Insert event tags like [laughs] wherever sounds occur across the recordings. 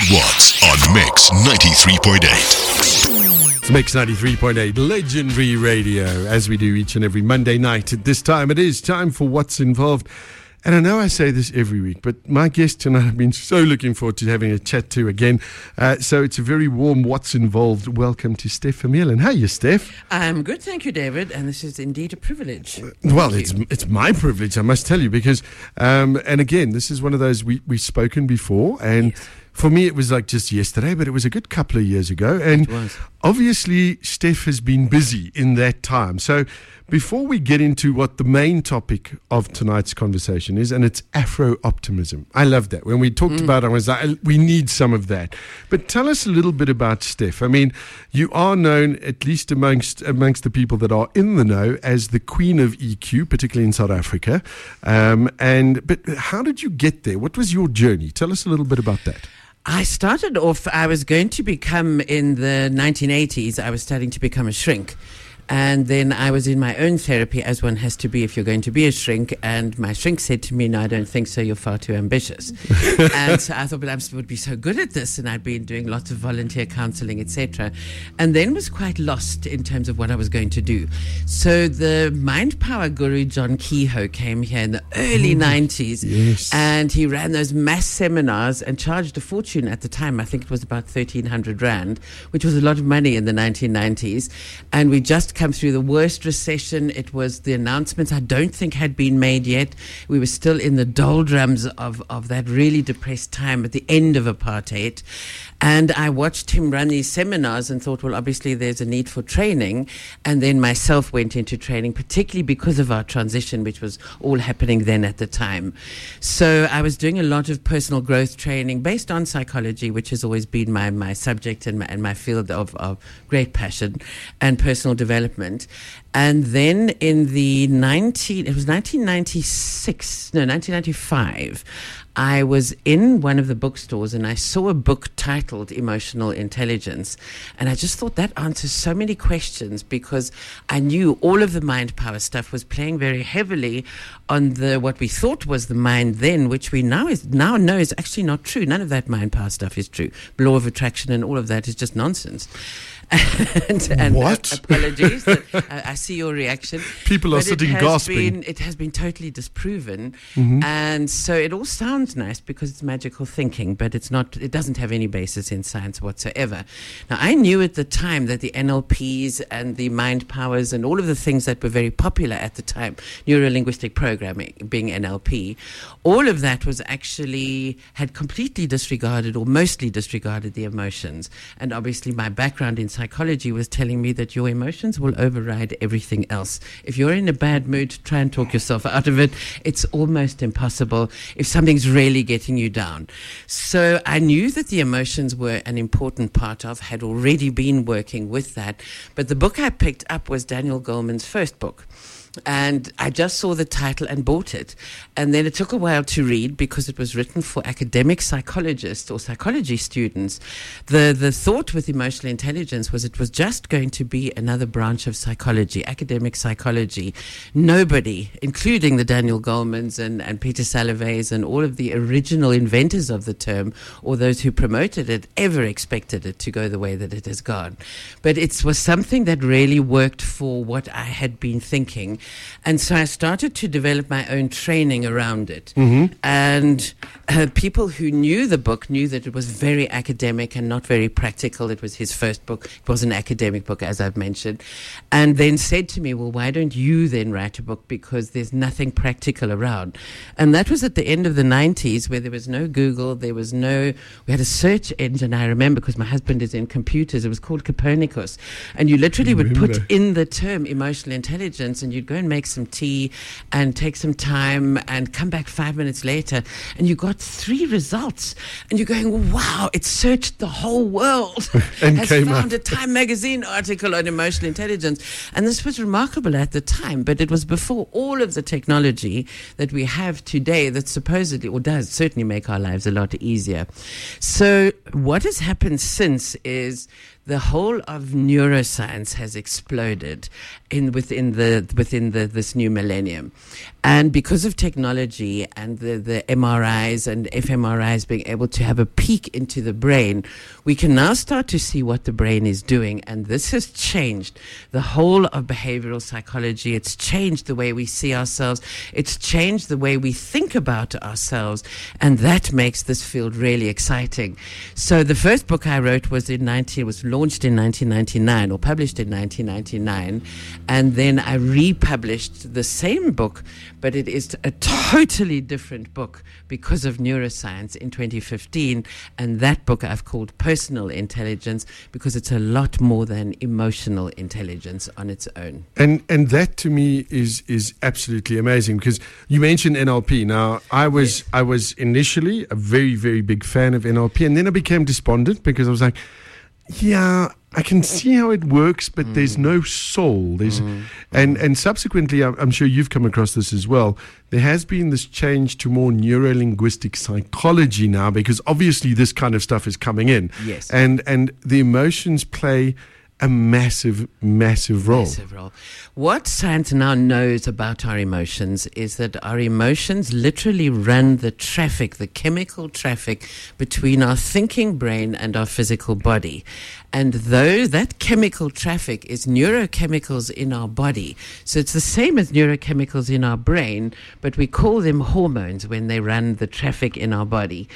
David Watts on Mix 93.8. It's Mix 93.8, legendary radio, as we do each and every Monday night. At this time, it is time for What's Involved. And I know I say this every week, but my guest tonight I've been so looking forward to having a chat to again. Uh, so it's a very warm What's Involved welcome to Steph Vermeulen. How are you, Steph? I'm good, thank you, David, and this is indeed a privilege. Well, Thank it's you. it's my privilege, I must tell you, because um, and again, this is one of those we we've spoken before, and for me it was like just yesterday, but it was a good couple of years ago, and obviously Steph has been busy in that time. So before we get into what the main topic of tonight's conversation is, and it's Afro optimism, I love that. When we talked Mm. about, it, I was like, we need some of that. But tell us a little bit about Steph. I mean, you are known at least amongst amongst the people that are in the know as the queen of EQ, particularly in South Africa. Um, and but how did you get there? What was your journey? Tell us a little bit about that. I started off, I was going to become, in the 1980s, I was starting to become a shrink. And then I was in my own therapy, as one has to be if you're going to be a shrink. And my shrink said to me, No, I don't think so. You're far too ambitious. [laughs] and so I thought, But I would be so good at this. And I'd been doing lots of volunteer counseling, etc. And then was quite lost in terms of what I was going to do. So the mind power guru, John Kehoe, came here in the early mm, 90s. yes. And he ran those mass seminars and charged a fortune at the time. I think it was about 1300 Rand, which was a lot of money in the 1990s. And we just come through the worst recession. It was the announcements I don't think had been made yet. We were still in the doldrums of, of that really depressed time at the end of apartheid. And I watched him run these seminars and thought, well, obviously there's a need for training. And then myself went into training, particularly because of our transition, which was all happening then at the time. So I was doing a lot of personal growth training based on psychology, which has always been my, my subject and my, and my field of, of great passion and personal development. And then in the 19, it was 1996, no, 1995, I was in one of the bookstores and I saw a book titled Emotional Intelligence. And I just thought that answers so many questions because I knew all of the mind power stuff was playing very heavily on the what we thought was the mind then, which we now is now know is actually not true. None of that mind power stuff is true. Law of attraction and all of that is just nonsense. And, and What? uh, apologies. [laughs] I, I see your reaction. People are But it sitting has gasping. been- it has been totally disproven, Mm-hmm. and so it all sounds nice because it's magical thinking, but it's not. It doesn't have any basis in science whatsoever. Now, I knew at the time that the NLPs and the mind powers and all of the things that were very popular at the time, neuro linguistic programming being NLP, all of that was actually had completely disregarded or mostly disregarded the emotions. And obviously, my background in psychology was telling me that your emotions will override everything else. If you're in a bad mood, to try and talk yourself out of it. It's almost impossible if something's really getting you down. So I knew that the emotions were an important part of, had already been working with that. But the book I picked up was Daniel Goleman's first book. And I just saw the title and bought it. And then it took a while to read because it was written for academic psychologists or psychology students. The, the thought with emotional intelligence was it was just going to be another branch of psychology, academic psychology. Nobody, including the Daniel Golemans and, and Peter Saloveys and all of the original inventors of the term or those who promoted it, ever expected it to go the way that it has gone. But it was something that really worked for what I had been thinking. And so I started to develop my own training around it. And uh, people who knew the book knew that it was very academic and not very practical. It was his first book, it was an academic book, as I've mentioned. And then said to me, Well, why don't you then write a book? Because there's nothing practical around. And that was at the end of the 90s where there was no Google, there was no, we had a search engine, I remember, because my husband is in computers. It was called Copernicus. And you literally would put in the term emotional intelligence and you'd go and make some tea and take some time and come back five minutes later and you got three results and you're going wow it searched the whole world. [laughs] And has came found up. a time magazine article on emotional intelligence. And this was remarkable at the time but it was before all of the technology that we have today that supposedly or does certainly make our lives a lot easier. So what has happened since is the whole of neuroscience has exploded in within the within the this new millennium, and because of technology and the the MRIs and fMRIs being able to have a peek into the brain, we can now start to see what the brain is doing, and this has changed the whole of behavioral psychology. It's changed the way we see ourselves. It's changed the way we think about ourselves, and that makes this field really exciting. So the first book I wrote was in 19 was launched in 1999 or published in 1999 and then I republished the same book, but it is a totally different book because of neuroscience in 2015. And that book I've called Personal Intelligence because it's a lot more than emotional intelligence on its own. And and that to me is is absolutely amazing because you mentioned NLP. Now I was yes. I was initially a very very big fan of NLP, and then I became despondent because I was like, yeah, I can see how it works, but mm. there's no soul. There's, mm. and and subsequently, I'm, I'm, sure you've come across this as well. There has been this change to more neuro linguistic psychology now, because obviously this kind of stuff is coming in. Yes, and and the emotions play a massive, massive role. Massive role. What science now knows about our emotions is that our emotions literally run the traffic, the chemical traffic between our thinking brain and our physical body. And though that chemical traffic is neurochemicals in our body, so it's the same as neurochemicals in our brain, but we call them hormones when they run the traffic in our body.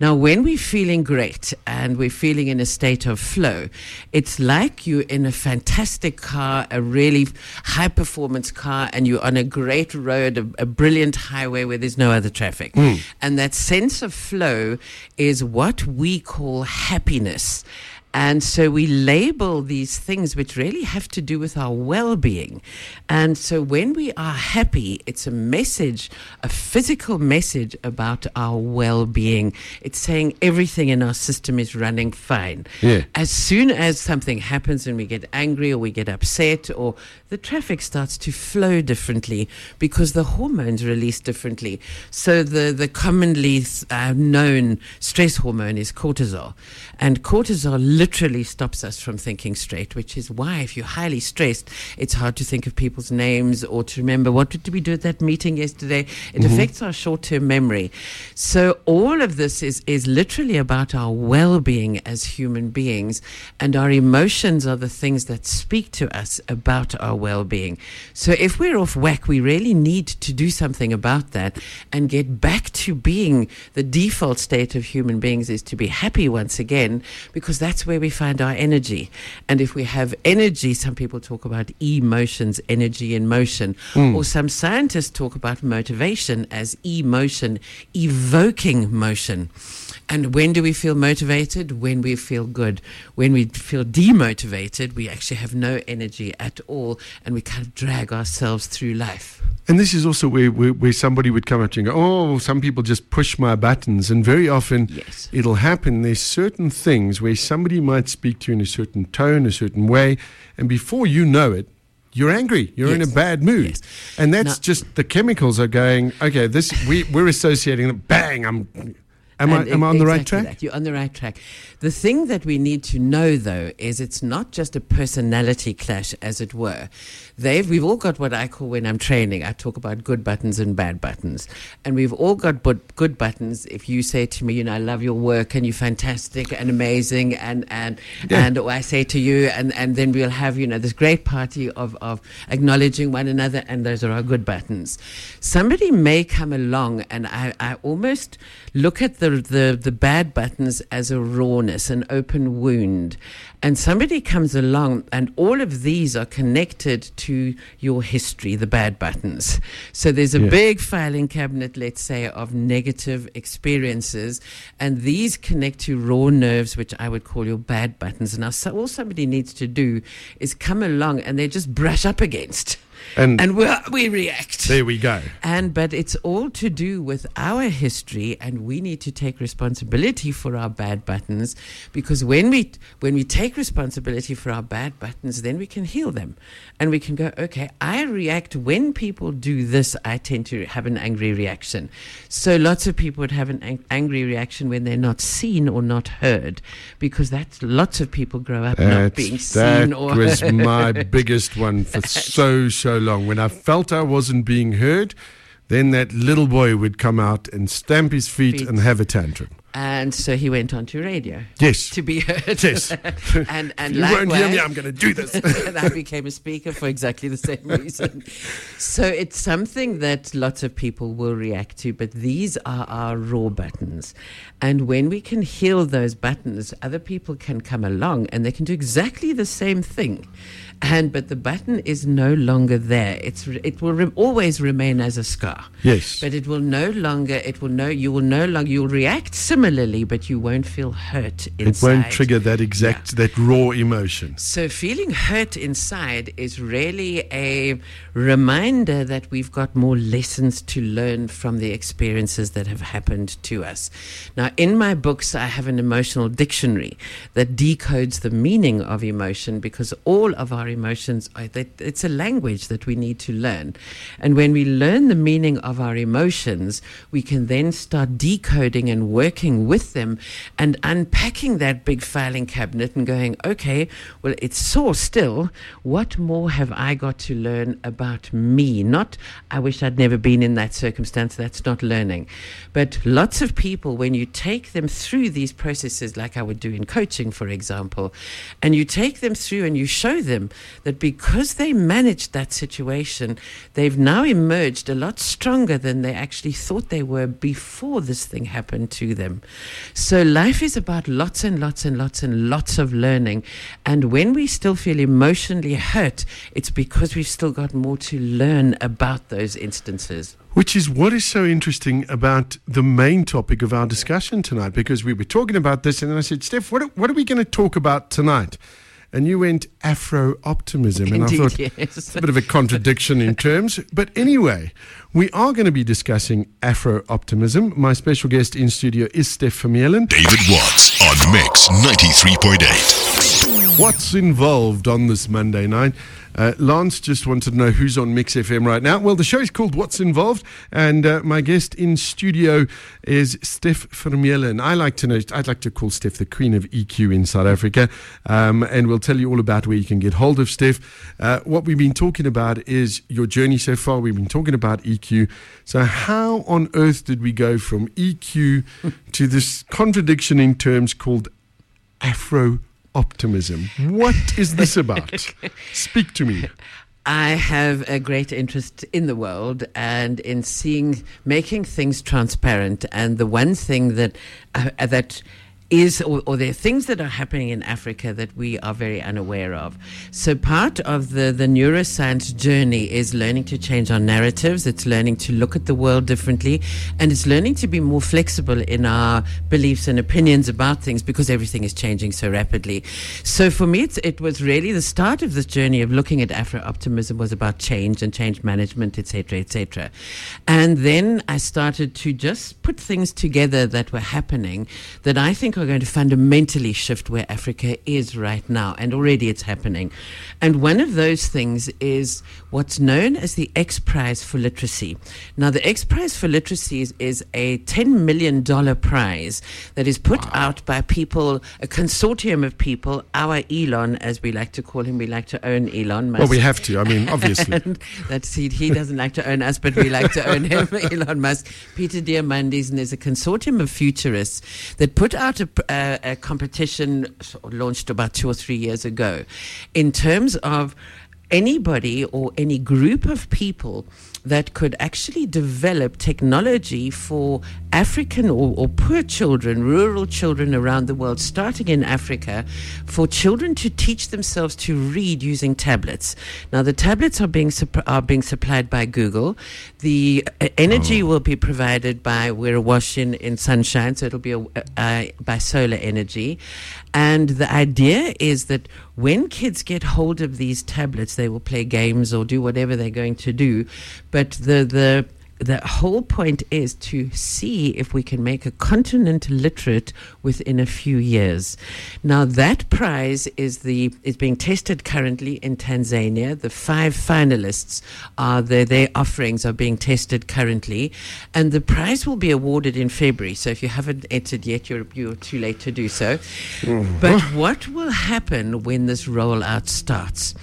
Now, when we're feeling great and we're feeling in a state of flow, it's like you're in a fantastic car, a really high performance car, and you're on a great road, a, a brilliant highway where there's no other traffic. Mm. And that sense of flow is what we call happiness. And so we label these things which really have to do with our well being. And so when we are happy, it's a message, a physical message about our well being. It's saying everything in our system is running fine. Yeah. As soon as something happens and we get angry or we get upset or the traffic starts to flow differently because the hormones release differently. So the, the commonly uh, known stress hormone is cortisol. And cortisol literally stops us from thinking straight, which is why if you're highly stressed, it's hard to think of people's names or to remember what did we do at that meeting yesterday. It mm-hmm. affects our short-term memory. So all of this is, is literally about our well-being as human beings. And our emotions are the things that speak to us about our well-being. So if we're off whack, we really need to do something about that and get back to being the default state of human beings is to be happy once again because that's where we find our energy. And if we have energy, some people talk about emotions, energy in motion, mm. or some scientists talk about motivation as emotion, evoking motion. And when do we feel motivated? When we feel good. When we feel demotivated, we actually have no energy at all and we kind of drag ourselves through life. And this is also where, where, where, somebody would come up to you and go, Oh, some people just push my buttons. And very often yes. it'll happen. There's certain things where somebody might speak to you in a certain tone, a certain way. And before you know it, you're angry. You're yes. in a bad mood. Yes. And that's now, just the chemicals are going, okay, this we, we're associating them, bang, I'm Am I, am I on the right track? That. You're on the right track. The thing that we need to know, though, is it's not just a personality clash, as it were. They've, we've all got what I call when I'm training, I talk about good buttons and bad buttons. And we've all got but good buttons. If you say to me, you know, I love your work and you're fantastic and amazing, and, and, yeah. and I say to you, and, and then we'll have, you know, this great party of, of acknowledging one another, and those are our good buttons. Somebody may come along, and I, I almost look at the, the, the bad buttons as a rawness, an open wound. And somebody comes along, and all of these are connected to your history, the bad buttons. So there's a yeah. big filing cabinet, let's say, of negative experiences, and these connect to raw nerves, which I would call your bad buttons. Now, so all somebody needs to do is come along and they just brush up against And- and we we react. There we go. And but it's all to do with our history, and we need to take responsibility for our bad buttons, because when we when we take responsibility for our bad buttons, then we can heal them, and we can go, okay, I react when people do this. I tend to have an angry reaction. So lots of people would have an ang- angry reaction when they're not seen or not heard, because that's lots of people grow up not That's- being that seen or was [laughs] heard. my biggest one for so so long. When I felt I wasn't being heard, then that little boy would come out and stamp his feet, Feet. and have a tantrum. And so he went on to radio. Yes. To be heard. Yes. [laughs] and [laughs] and you won't hear me. I'm going to do this. [laughs] and I became a speaker for exactly the same reason. So it's something that lots of people will react to, but these are our raw buttons. And when we can heal those buttons, other people can come along and they can do exactly the same thing. And but the button is no longer there. It's it will re- always remain as a scar. Yes. But it will no longer. It will no. You will no longer. You will react similarly, but you won't feel hurt it won't trigger that exact that raw emotion. So, feeling hurt inside is really a reminder that we've got more lessons to learn from the experiences that have happened to us. Now, in my books, I have an emotional dictionary that decodes the meaning of emotion because all of our emotions, are, that it's a language that we need to learn. And when we learn the meaning of our emotions, we can then start decoding and working with them and unpacking that big filing cabinet and going, okay, well, it's sore still. What more have I got to learn about me? Not, I wish I'd never been in that circumstance. That's not learning. But lots of people, when you take them through these processes, like I would do in coaching, for example, and you take them through and you show them that because they managed that situation, they've now emerged a lot stronger than they actually thought they were before this thing happened to them. So life is about lots and lots and lots and lots of learning. And when we still feel emotionally hurt, it's because we've still got more to learn about those instances. Which is what is so interesting about the main topic of our discussion tonight, because we were talking about this, and then I said, Steph, what are, what are we going to talk about tonight? And you went Afro optimism, and Indeed, I thought yes. it's a bit of a contradiction in terms. But anyway, we are going to be discussing Afro optimism. My special guest in studio is Steph Vermeulen. David Watts on Mix 93.8. What's involved on this Monday night? Uh, Lance just wanted to know who's on Mix FM right now. Well, the show is called What's Involved, and uh, my guest in studio is Steph Vermeulen. I like to know, I'd like to call Steph the queen of EQ in South Africa, um, and we'll tell you all about where you can get hold of Steph. Uh, what we've been talking about is your journey so far. We've been talking about EQ. So, how on earth did we go from EQ [laughs] to this contradiction in terms called Afro optimism. What is this about? [laughs] Speak to me. I have a great interest in the world and in seeing, making things transparent. And the one thing that uh, that is, or, or there are things that are happening in Africa that we are very unaware of. So part of the, the neuroscience journey is learning to change our narratives. It's learning to look at the world differently, and it's learning to be more flexible in our beliefs and opinions about things because everything is changing so rapidly. So for me, it was really the start of this journey of looking at Afro optimism was about change and change management, etc., etc. And then I started to just put things together that were happening that I think are going to fundamentally shift where Africa is right now, and already it's happening. And one of those things is what's known as the X Prize for Literacy. Now, the X Prize for Literacy is, is a $10 million prize that is put out by people, a consortium of people, our Elon, as we like to call him, we like to own Elon Musk. Well, we have to. I mean, obviously. [laughs] That's he, he doesn't like to own us, but we like to own him, [laughs] Elon Musk. Peter Diamandis, and there's a consortium of futurists that put out a, a, a competition launched about two or three years ago in terms of anybody or any group of people that could actually develop technology for African or, or, poor children, rural children around the world, starting in Africa, for children to teach themselves to read using tablets. Now, the tablets are being are being supplied by Google. The uh, energy oh. will be provided by Wirrawashin in, in sunshine, so it'll be a, uh, by solar energy. And the idea is that when kids get hold of these tablets, they will play games or do whatever they're going to do. But the the the whole point is to see if we can make a continent literate within a few years. Now that prize is the is being tested currently in Tanzania. The five finalists are their their offerings are being tested currently, and the prize will be awarded in February. So if you haven't entered yet, you're you're too late to do so. Mm-hmm. But what will happen when this rollout starts?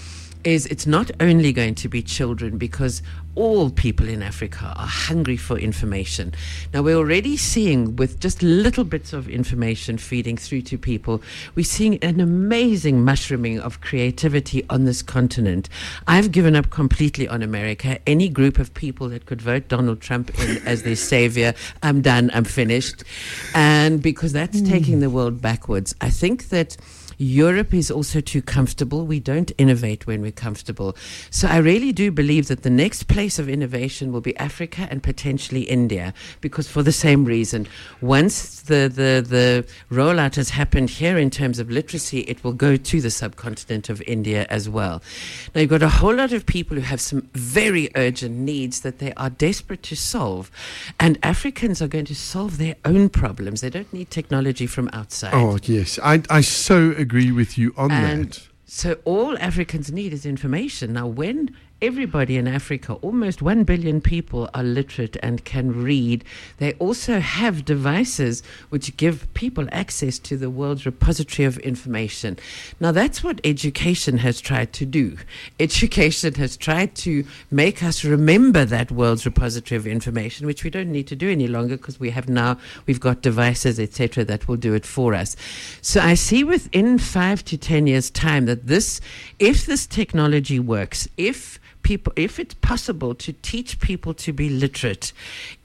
is it's not only going to be children because all people in Africa are hungry for information. Now, we're already seeing, with just little bits of information feeding through to people, we're seeing an amazing mushrooming of creativity on this continent. I've given up completely on America. Any group of people that could vote Donald Trump in [laughs] as their savior, I'm done, I'm finished. And because that's mm. taking the world backwards, I think that Europe is also too comfortable. We don't innovate when we're comfortable. So I really do believe that the next place of innovation will be Africa and potentially India, because for the same reason, once the, the, the rollout has happened here in terms of literacy, it will go to the subcontinent of India as well. Now, you've got a whole lot of people who have some very urgent needs that they are desperate to solve. And Africans are going to solve their own problems. They don't need technology from outside. Oh, yes. I, I so agree agree with you on and that. So all Africans need is information. Now, when everybody in Africa, almost 1 billion people, are literate and can read. They also have devices which give people access to the world's repository of information. Now, that's what education has tried to do. [laughs] Education has tried to make us remember that world's repository of information, which we don't need to do any longer because we have now, we've got devices, etc., that will do it for us. So I see within five to 10 years' time that this, if this technology works, if people, if it's possible to teach people to be literate,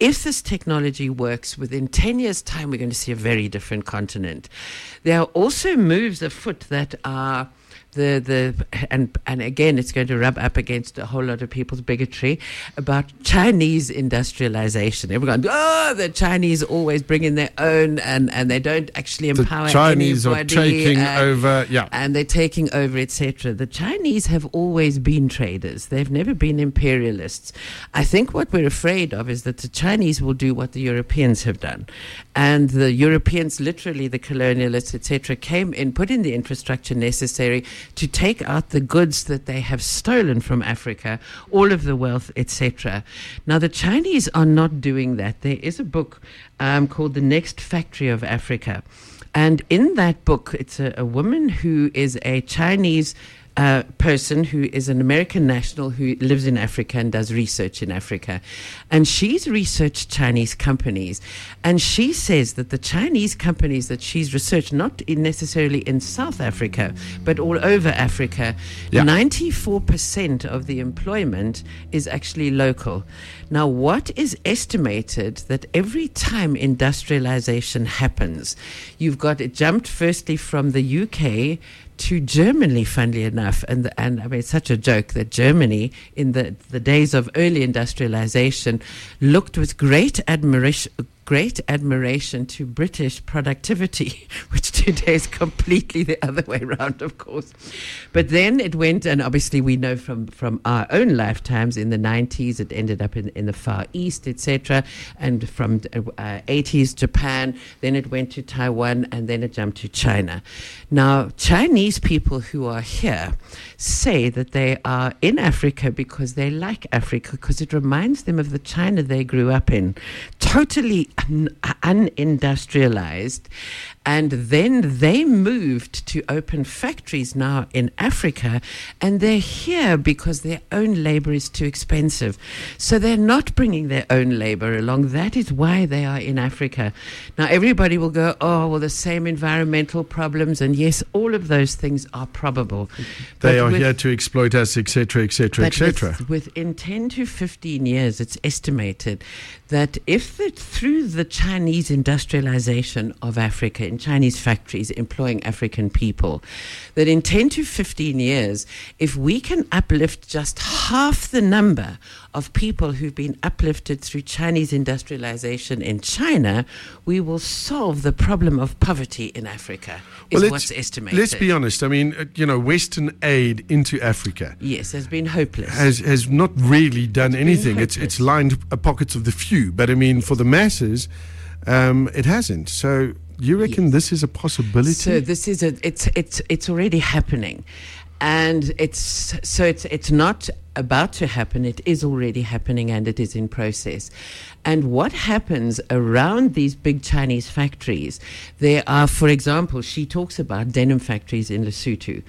if this technology works, within 10 years' time, we're going to see a very different continent. There are also moves afoot that are the the and and again it's going to rub up against a whole lot of people's bigotry about Chinese industrialization. Everyone, oh, the Chinese always bring in their own, and and they don't actually empower the Chinese anybody, are taking and, over, yeah, and they're taking over, etc. The Chinese have always been traders. They've never been imperialists. I think what we're afraid of is that the Chinese will do what the Europeans have done, and the Europeans, literally the colonialists, etc., came in, put in the infrastructure necessary to take out the goods that they have stolen from Africa, all of the wealth, etc. Now, the Chinese are not doing that. There is a book um, called The Next Factory of Africa. And in that book, it's a, a woman who is a Chinese a person who is an American national who lives in Africa and does research in Africa. And she's researched Chinese companies. And she says that the Chinese companies that she's researched, not in necessarily in South Africa, but all over Africa, yeah. 94% of the employment is actually local. Now, what is estimated that every time industrialization happens, you've got it jumped firstly from the UK to Germany, funnily enough. And, and I mean, it's such a joke that Germany, in the, the days of early industrialization, looked with great admiration, great admiration to British productivity, [laughs] which today is completely the other way around, of course. But then it went, and obviously we know from, from our own lifetimes in the 90s, it ended up in, in the Far East, etc., and from uh, 80s Japan, then it went to Taiwan, and then it jumped to China. Now, Chinese people who are here say that they are in Africa because they like Africa, because it reminds them of the China they grew up in. Totally unindustrialized And then they moved to open factories now in Africa, and they're here because their own labor is too expensive. So they're not bringing their own labor along. That is why they are in Africa. Now, everybody will go, oh, well, the same environmental problems. And yes, all of those things are probable. They But are with- here to exploit us, etc., etc., etc. Within 10 to 15 years, it's estimated that if the, through the Chinese industrialization of Africa in Chinese factories employing African people, that in 10 to 15 years, if we can uplift just half the number of people who've been uplifted through Chinese industrialization in China, we will solve the problem of poverty in Africa, is let's- what's estimated. Let's be honest. I mean, uh, you know, Western aid into Africa Yes, has been hopeless. has has not really done been anything. It's it's lined uh, pockets of the few, but I mean, for the masses, um, it hasn't. So you reckon this is a possibility? So this is a it's it's it's already happening, and it's so it's it's not about to happen. It is already happening, and it is in process. And what happens around these big Chinese factories? There are, for example, she talks about denim factories in Lesotho.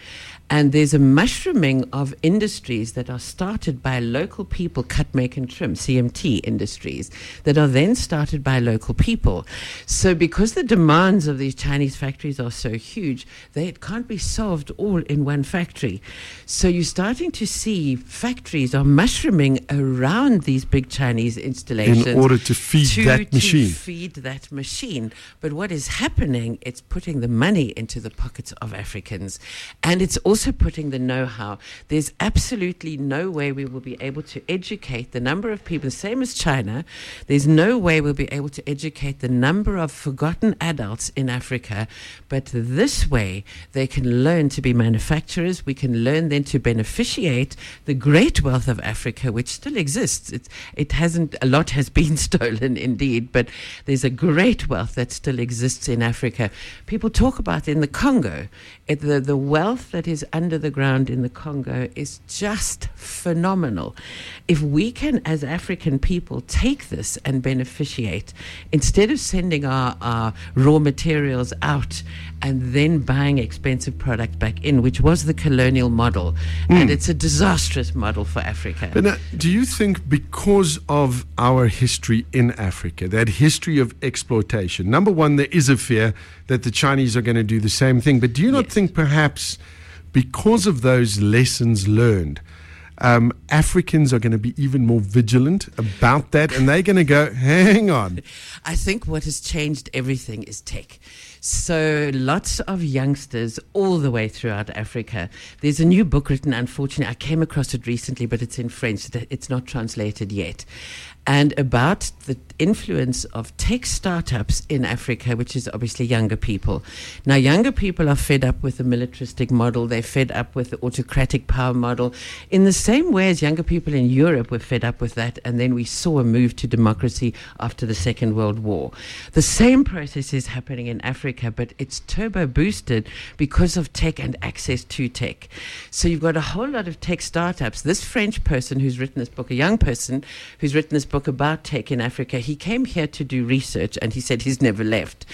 And there's a mushrooming of industries that are started by local people, cut, make, and trim, CMT industries, that are then started by local people. So, because the demands of these Chinese factories are so huge, they it can't be solved all in one factory. So, you're starting to see factories are mushrooming around these big Chinese installations in order to feed to, that to machine. feed that machine. But what is happening, it's putting the money into the pockets of Africans. And it's also putting the know how. There's absolutely no way we will be able to educate the number of people, same as China. There's no way we'll be able to educate the number of forgotten adults in Africa. But this way, they can learn to be manufacturers. We can learn then to beneficiate the great wealth of Africa, which still exists. It, it hasn't, a lot has been [laughs] stolen indeed, but there's a great wealth that still exists in Africa. People talk about in the Congo, the, the wealth that is under the ground in the Congo is just phenomenal. If we can, as African people, take this and beneficiate, instead of sending our, our raw materials out and then buying expensive product back in, which was the colonial model, and hmm. it's a disastrous model for Africa. But now, do you think because of our history in Africa, that history of exploitation, number one, there is a fear that the Chinese are going to do the same thing. But do you not Yes. think perhaps because of those lessons learned, um, Africans are going to be even more vigilant about that and they're going to go, hang on. [laughs] I think what has changed everything is tech. So lots of youngsters all the way throughout Africa. There's a new book written, unfortunately, I came across it recently, but it's in French. It's not translated yet. And about the influence of tech startups in Africa, which is obviously younger people. Now, younger people are fed up with the militaristic model. They're fed up with the autocratic power model in the same way as younger people in Europe were fed up with that. And then we saw a move to democracy after the Second World War. The same process is happening in Africa, but it's turbo boosted because of tech and access to tech. So you've got a whole lot of tech startups. This French person who's written this book, a young person who's written this book about tech in Africa, he came here to do research and he said he's never left.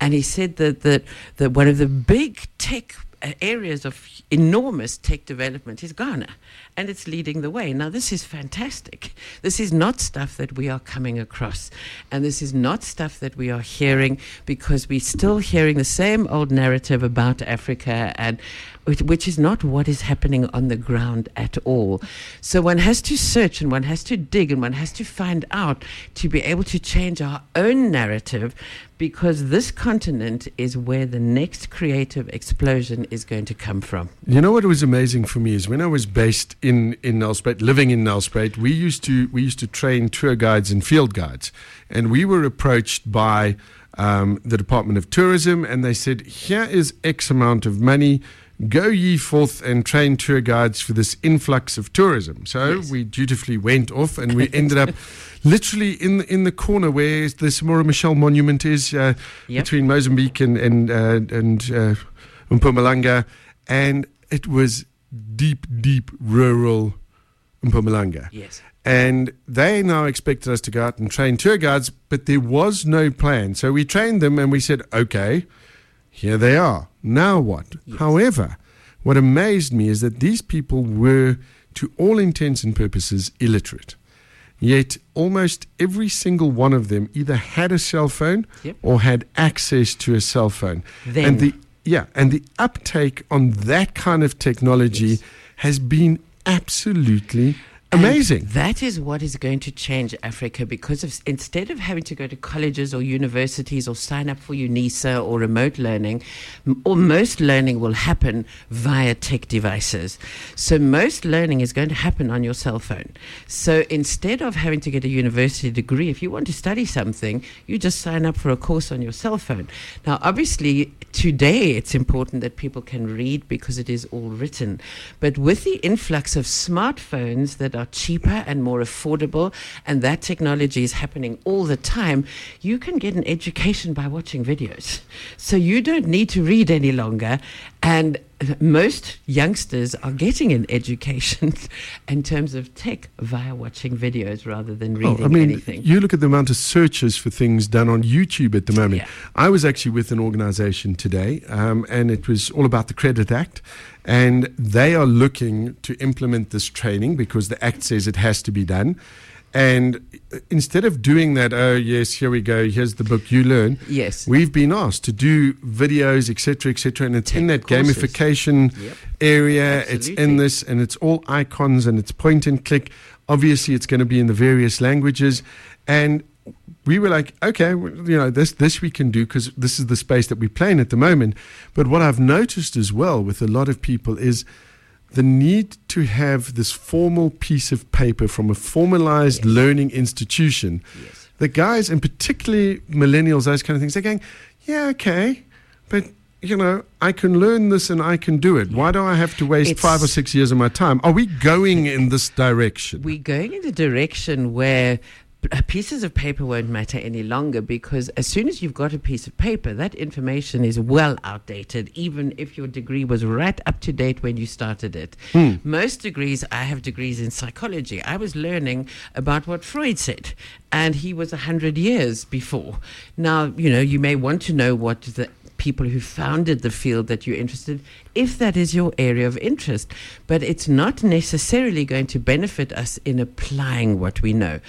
And he said that, that, that one of the big tech uh, areas of enormous tech development is Ghana, and it's leading the way. Now, this is fantastic. This is not stuff that we are coming across, and this is not stuff that we are hearing because we're still hearing the same old narrative about Africa, and which, is not what is happening on the ground at all. So one has to search and one has to dig and one has to find out to be able to change our own narrative because this continent is where the next creative explosion is going to come from. You know what was amazing for me is when I was based in in Nelspruit, living in Nelspruit, we used to we used to train tour guides and field guides, and we were approached by um, the Department of Tourism, and they said, "Here is X amount of money." Go ye forth and train tour guides for this influx of tourism. So Yes. we dutifully went off, and we [laughs] ended up literally in the, in the corner where the Samora Machel Monument is, uh, Yep. between Mozambique and and uh, and uh, Mpumalanga, and it was deep, deep rural Mpumalanga. Yes. And they now expected us to go out and train tour guides, but there was no plan. So we trained them and we said, okay, here they are. Now what? However, what amazed me is that these people were, to all intents and purposes, illiterate. Yet almost every single one of them either had a cell phone Yep. or had access to a cell phone. Then. And the yeah, and the uptake on that kind of technology Yes. has been absolutely And amazing. that is what is going to change Africa because of, instead of having to go to colleges or universities or sign up for UNISA or remote learning, or most learning will happen via tech devices. So most learning is going to happen on your cell phone. So instead of having to get a university degree, if you want to study something, you just sign up for a course on your cell phone. Now, obviously, today it's important that people can read because it is all written. But with the influx of smartphones that are cheaper and more affordable, and that technology is happening all the time, you can get an education by watching videos. So you don't need to read any longer. And most youngsters are getting an education [laughs] in terms of tech via watching videos rather than Oh, reading I mean, anything. you look at the amount of searches for things done on YouTube at the moment. Yeah. I was actually with an organization today, um, and it was all about the Credit Act. And they are looking to implement this training because the Act says it has to be done. And instead of doing that, oh, yes, here we go, here's the book you learn. Yes. We've been asked to do videos, etc., etc., and it's in that courses. gamification Yep. area. It's in this, and it's all icons and it's point and click. Obviously, it's going to be in the various languages, and we were like, okay, you know, this this we can do because this is the space that we play in at the moment. But what I've noticed as well with a lot of people is the need to have this formal piece of paper from a formalized Yes. learning institution. Yes. The guys, and particularly millennials, those kind of things, they're going, yeah, okay, but you know, I can learn this and I can do it. Why do I have to waste It's- five or six years of my time? Are we going in this direction? We're going in the direction where Uh, pieces of paper won't matter any longer because as soon as you've got a piece of paper, that information is well outdated, even if your degree was right up to date when you started it. Hmm. Most degrees, I have degrees in psychology. I was learning about what Freud said, and he was 100 years before. Now, you know, you may want to know what the people who founded the field that you're interested if that is your area of interest but it's not necessarily going to benefit us in applying what we know.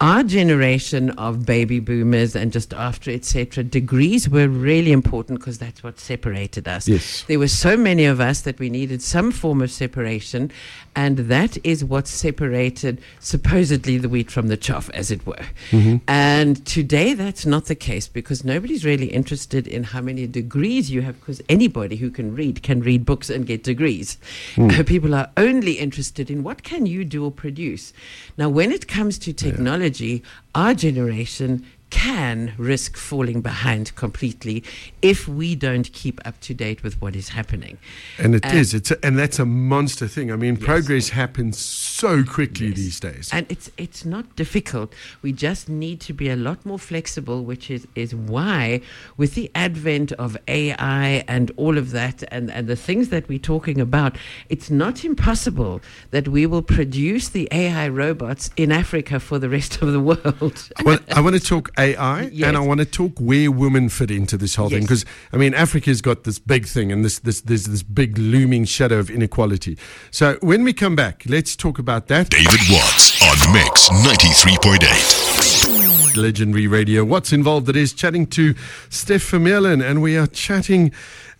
Our generation of baby boomers and just after etc degrees were really important because that's what separated us. Yes. there were so many of us that we needed some form of separation and that is what separated supposedly the wheat from the chaff as it were. Mm-hmm. And today that's not the case because nobody's really interested in how many degrees you have because anybody who can read can read books and get degrees. Uh, people are only interested in what can you do or produce. Now when it comes to technology our generation can risk falling behind completely if we don't keep up to date with what is happening. And it And- is. It's a, and that's a monster thing. I mean, progress happens so quickly Yes. these days. And it's it's not difficult. We just need to be a lot more flexible, which is, is why with the advent of AI and all of that and, and the things that we're talking about, it's not impossible that we will produce the AI robots in Africa for the rest of the world. well, I want to talk AI Yes. and I want to talk where women fit into this whole thing because I mean Africa's got this big thing and this this there's this big looming shadow of inequality. So when we come back, let's talk about that. David Watts on Mix 93.8. Legendary Radio. What's involved? It is chatting to Steph Vermeulen, and we are chatting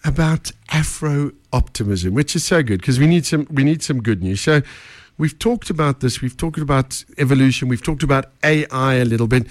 about Afro optimism, which is so good because we need some we need some good news. So we've talked about this. We've talked about evolution. We've talked about AI a little bit.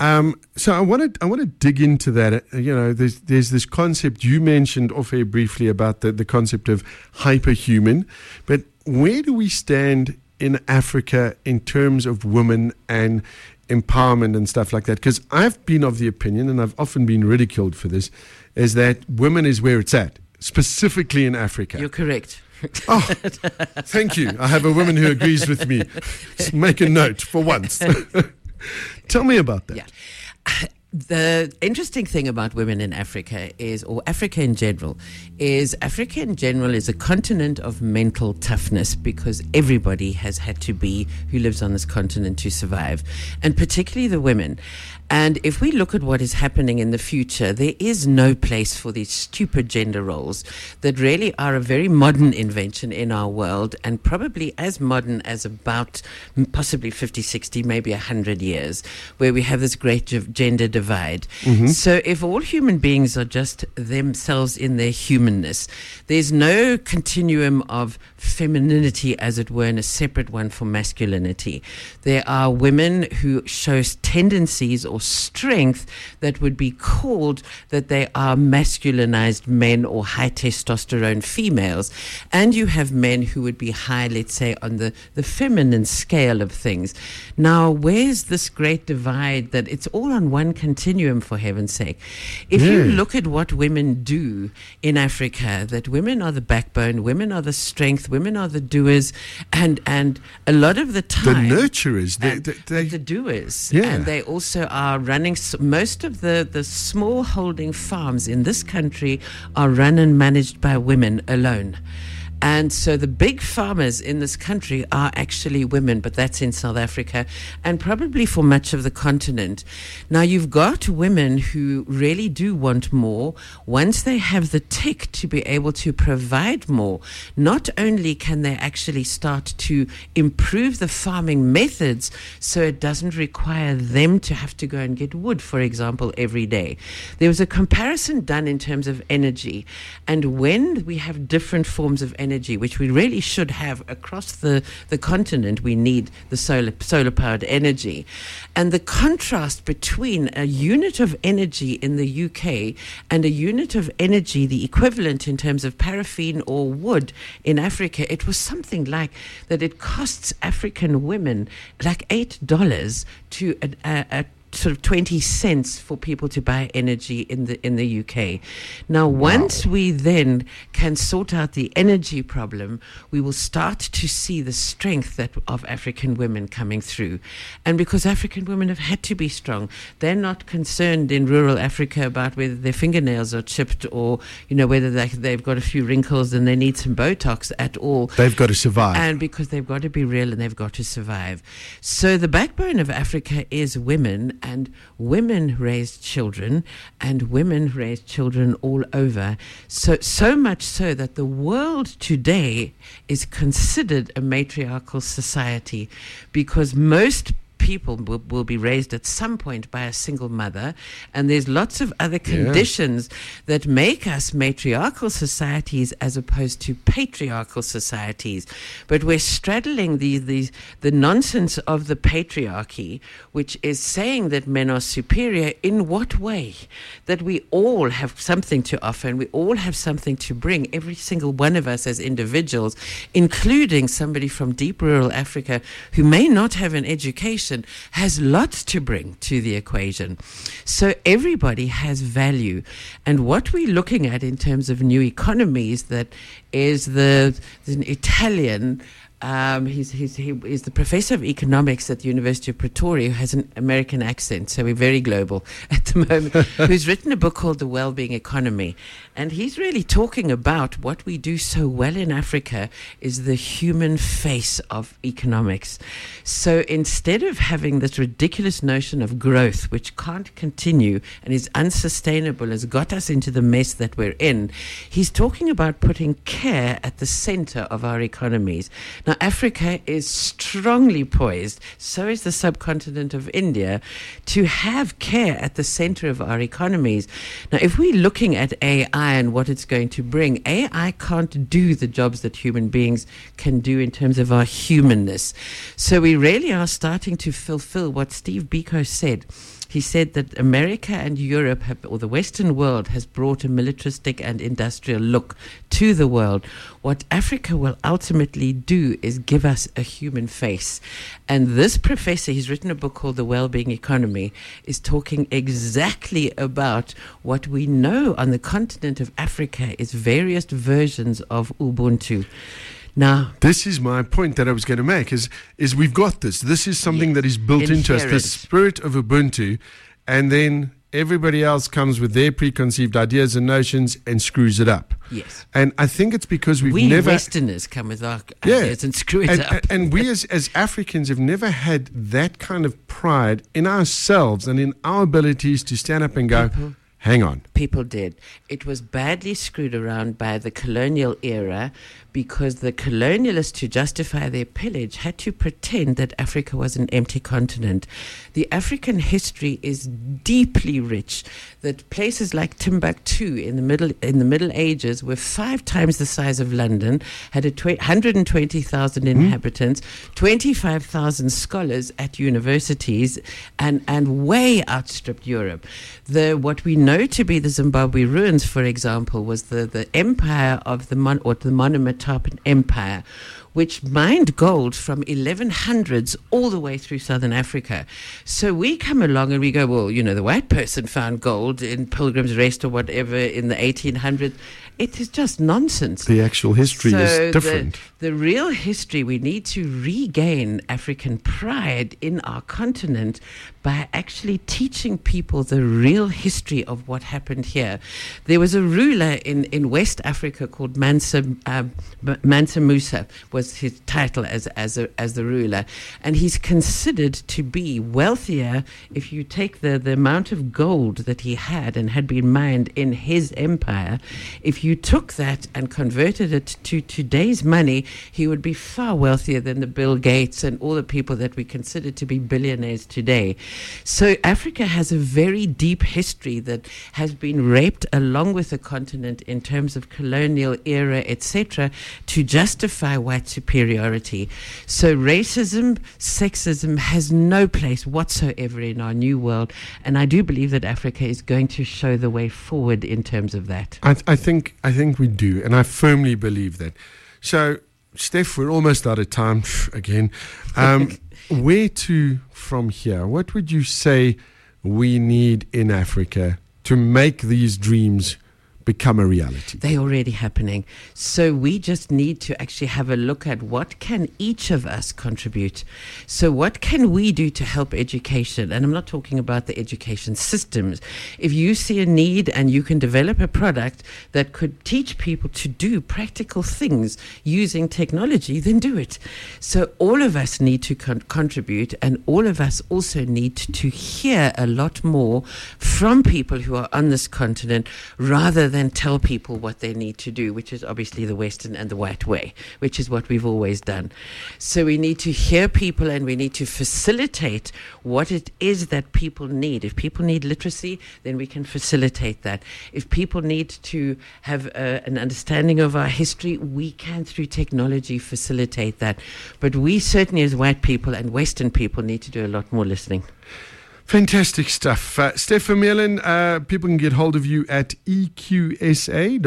Um, so I want to I want to dig into that. Uh, You know, there's there's this concept you mentioned off air briefly about the, the concept of hyperhuman, but where do we stand in Africa in terms of women and empowerment and stuff like that? Because I've been of the opinion, and I've often been ridiculed for this, is that women is where it's at, specifically in Africa. You're correct. Oh, thank you. I have a woman who agrees with me. [laughs] Make a note for once. [laughs] Tell me about that. Yeah. [sighs] The interesting thing about women in Africa is, or Africa in general, is Africa in general is a continent of mental toughness because everybody has had to be who lives on this continent to survive, and particularly the women. And if we look at what is happening in the future, there is no place for these stupid gender roles that really are a very modern invention in our world and probably as modern as about possibly 50, 60, maybe 100 years, where we have this great gender divide. Mm-hmm. So if all human beings are just themselves in their humanness, there's no continuum of femininity, as it were, and a separate one for masculinity. There are women who show tendencies or strength that would be called that they are masculinized men or high testosterone females. And you have men who would be high, let's say, on the, the feminine scale of things. Now, where's this great divide that it's all on one continuum, for heaven's sake? If you mm. look at what women do in Africa, that women are the backbone, women are the strength, women are the doers, and, and a lot of the time. The nurturers, they, they, they, the doers. Yeah. And they also are running, most of the, the small holding farms in this country are run and managed by women alone. And so the big farmers in this country are actually women, but that's in South Africa and probably for much of the continent. Now, you've got women who really do want more once they have the tech to be able to provide more. Not only can they actually start to improve the farming methods so it doesn't require them to have to go and get wood, for example, every day. There was a comparison done in terms of energy. And when we have different forms of energy, which we really should have across the, the continent, we need the solar, solar powered energy. And the contrast between a unit of energy in the UK and a unit of energy, the equivalent in terms of paraffin or wood in Africa, it was something like that it costs African women like $8 to a, a, a sort of 20 cents for people to buy energy in the in the UK. Now once we then can sort out the energy problem, we will start to see the strength that of African women coming through. And because African women have had to be strong, they're not concerned in rural Africa about whether their fingernails are chipped or you know whether they, they've got a few wrinkles and they need some botox at all they've got to survive. and because they've got to be real and they've got to survive. So the backbone of Africa is women, and women raise children, and women raise children all over. So so much so that the world today is considered a matriarchal society, because most people will, will be raised at some point by a single mother. And there's lots of other conditions that make us matriarchal societies as opposed to patriarchal societies. But we're straddling the, the, the nonsense of the patriarchy which is saying that men are superior in what way? That we all have something to offer and we all have something to bring every single one of us as individuals including somebody from deep rural africa who may not have an education has lots to bring to the equation. So everybody has value. And what we're looking at in terms of new economies that is the, the Italian um, he's, he's, he is the professor of economics at the University of Pretoria who has an American accent, so we're very global [laughs] at the moment, [laughs] who's written a book called The Wellbeing Economy. And he's really talking about what we do so well in Africa is the human face of economics. So instead of having this ridiculous notion of growth, which can't continue and is unsustainable, has got us into the mess that we're in, he's talking about putting care at the center of our economies. Now, Africa is strongly poised, so is the subcontinent of India, to have care at the center of our economies. Now, if we're looking at AI and what it's going to bring, AI can't do the jobs that human beings can do in terms of our humanness. So we really are starting to fulfill what Steve Biko said. He said that America and Europe, have, or the Western world, has brought a militaristic and industrial look to the world. What Africa will ultimately do is give us a human face. And this professor, he's written a book called The Wellbeing Economy, is talking exactly about what we know on the continent of Africa is various versions of Ubuntu. Now, This is my point that I was going to make is is we've got this. This is something that is built into us, the spirit of Ubuntu, and then everybody else comes with their preconceived ideas and notions and screws it up. Yes. And I think it's because we've we never. Westerners come with our ideas and screw it and, up. and- and we as, as Africans have never had that kind of pride in ourselves and in our abilities to stand up and go, hang on. people did. It was badly screwed around by the colonial era because the colonialists, to justify their pillage, had to pretend that Africa was an empty continent. The African history is deeply rich. That places like Timbuktu in the middle in the Middle Ages were five times the size of London, had a tw- 120,000 hmm? inhabitants, 25,000 scholars at universities, and, and way outstripped Europe. The what we know to be the Zimbabwe ruins, for example, was the, the empire of the Mon- or the Monomotapa Empire, which mined gold from 1100s all the way through southern Africa. So we come along and we go, well, you know, the white person found gold in Pilgrim's Rest or whatever in the 1800s. It is just nonsense. The actual history So is different. The, the real history, we need to regain African pride in our continent by actually teaching people the real history of what happened here. There was a ruler in, in West Africa called Mansa, uh, M- Mansa Musa, was his title as, as, a, as the ruler. And he's considered to be wealthier if you take the, the amount of gold that he had and had been mined in his empire. If you took that and converted it to today's money, he would be far wealthier than the Bill Gates and all the people that we consider to be billionaires today. So Africa has a very deep history that has been raped along with the continent in terms of colonial era, etc., to justify white superiority. So racism, sexism has no place whatsoever in our new world, and I do believe that Africa is going to show the way forward in terms of that. I, I think I think we do, and I firmly believe that. So, Steph, we're almost out of time [laughs] again. Um, [laughs] where to from here? What would you say we need in Africa to make these dreams become a reality? They're already happening. So we just need to actually have a look at what can each of us contribute. So what can we do to help education? And I'm not talking about the education systems. If you see a need and you can develop a product that could teach people to do practical things using technology, then do it. So all of us need to con- contribute and all of us also need to hear a lot more from people who are on this continent rather than tell people what they need to do, which is obviously the Western and the white way, which is what we've always done. So we need to hear people and we need to facilitate what it is that people need. If people need literacy, then we can facilitate that. If people need to have uh, an understanding of our history, we can, through technology, facilitate that. But we certainly, as white people and Western people, need to do a lot more listening. Fantastic stuff. Uh, Steph Vermeulen, uh, people can get hold of you at eqsa.co.za.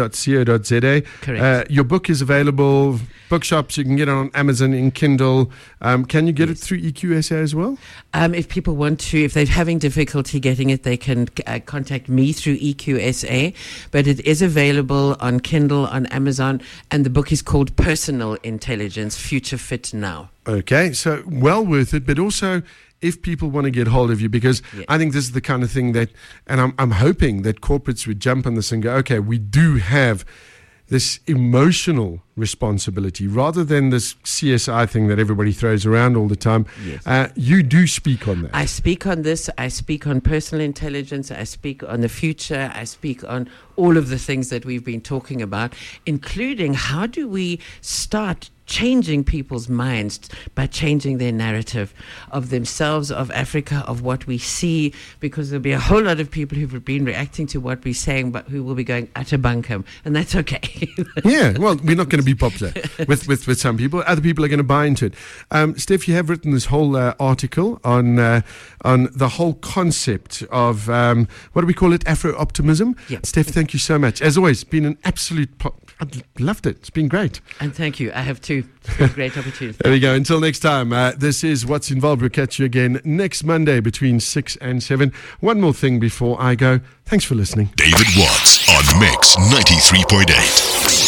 Correct. Uh, your book is available, bookshops, you can get it on Amazon in Kindle. Um, can you get it through EQSA as well? Um, if people want to, if they're having difficulty getting it, they can uh, contact me through EQSA. But it is available on Kindle, on Amazon, and the book is called Personal Intelligence Future Fit Now. Okay, so well worth it, but also if people want to get hold of you, because Yeah. I think this is the kind of thing that, and I'm, I'm hoping that corporates would jump on this and go, okay, we do have this emotional responsibility rather than this CSI thing that everybody throws around all the time. Yes. Uh, you do speak on that. I speak on this. I speak on personal intelligence. I speak on the future. I speak on all of the things that we've been talking about, including how do we start changing people's minds by changing their narrative of themselves, of Africa, of what we see, because there'll be a whole lot of people who've been reacting to what we're saying, but who will be going utter bunkum, and that's okay. [laughs] yeah, well, we're not going to be popular with, with, with some people. Other people are going to buy into it. Um, Steph, you have written this whole uh, article on uh, on the whole concept of um, what do we call it, Afro optimism. Yeah. Steph, thank you so much. As always, been an absolute. Po- I loved it. It's been great. and thank you. I have too. It's been a great opportunity. There we go. Until next time, uh, this is What's Involved. We'll catch you again next Monday between 6 and 7. One more thing before I go. Thanks for listening. David Watts on Mix 93.8.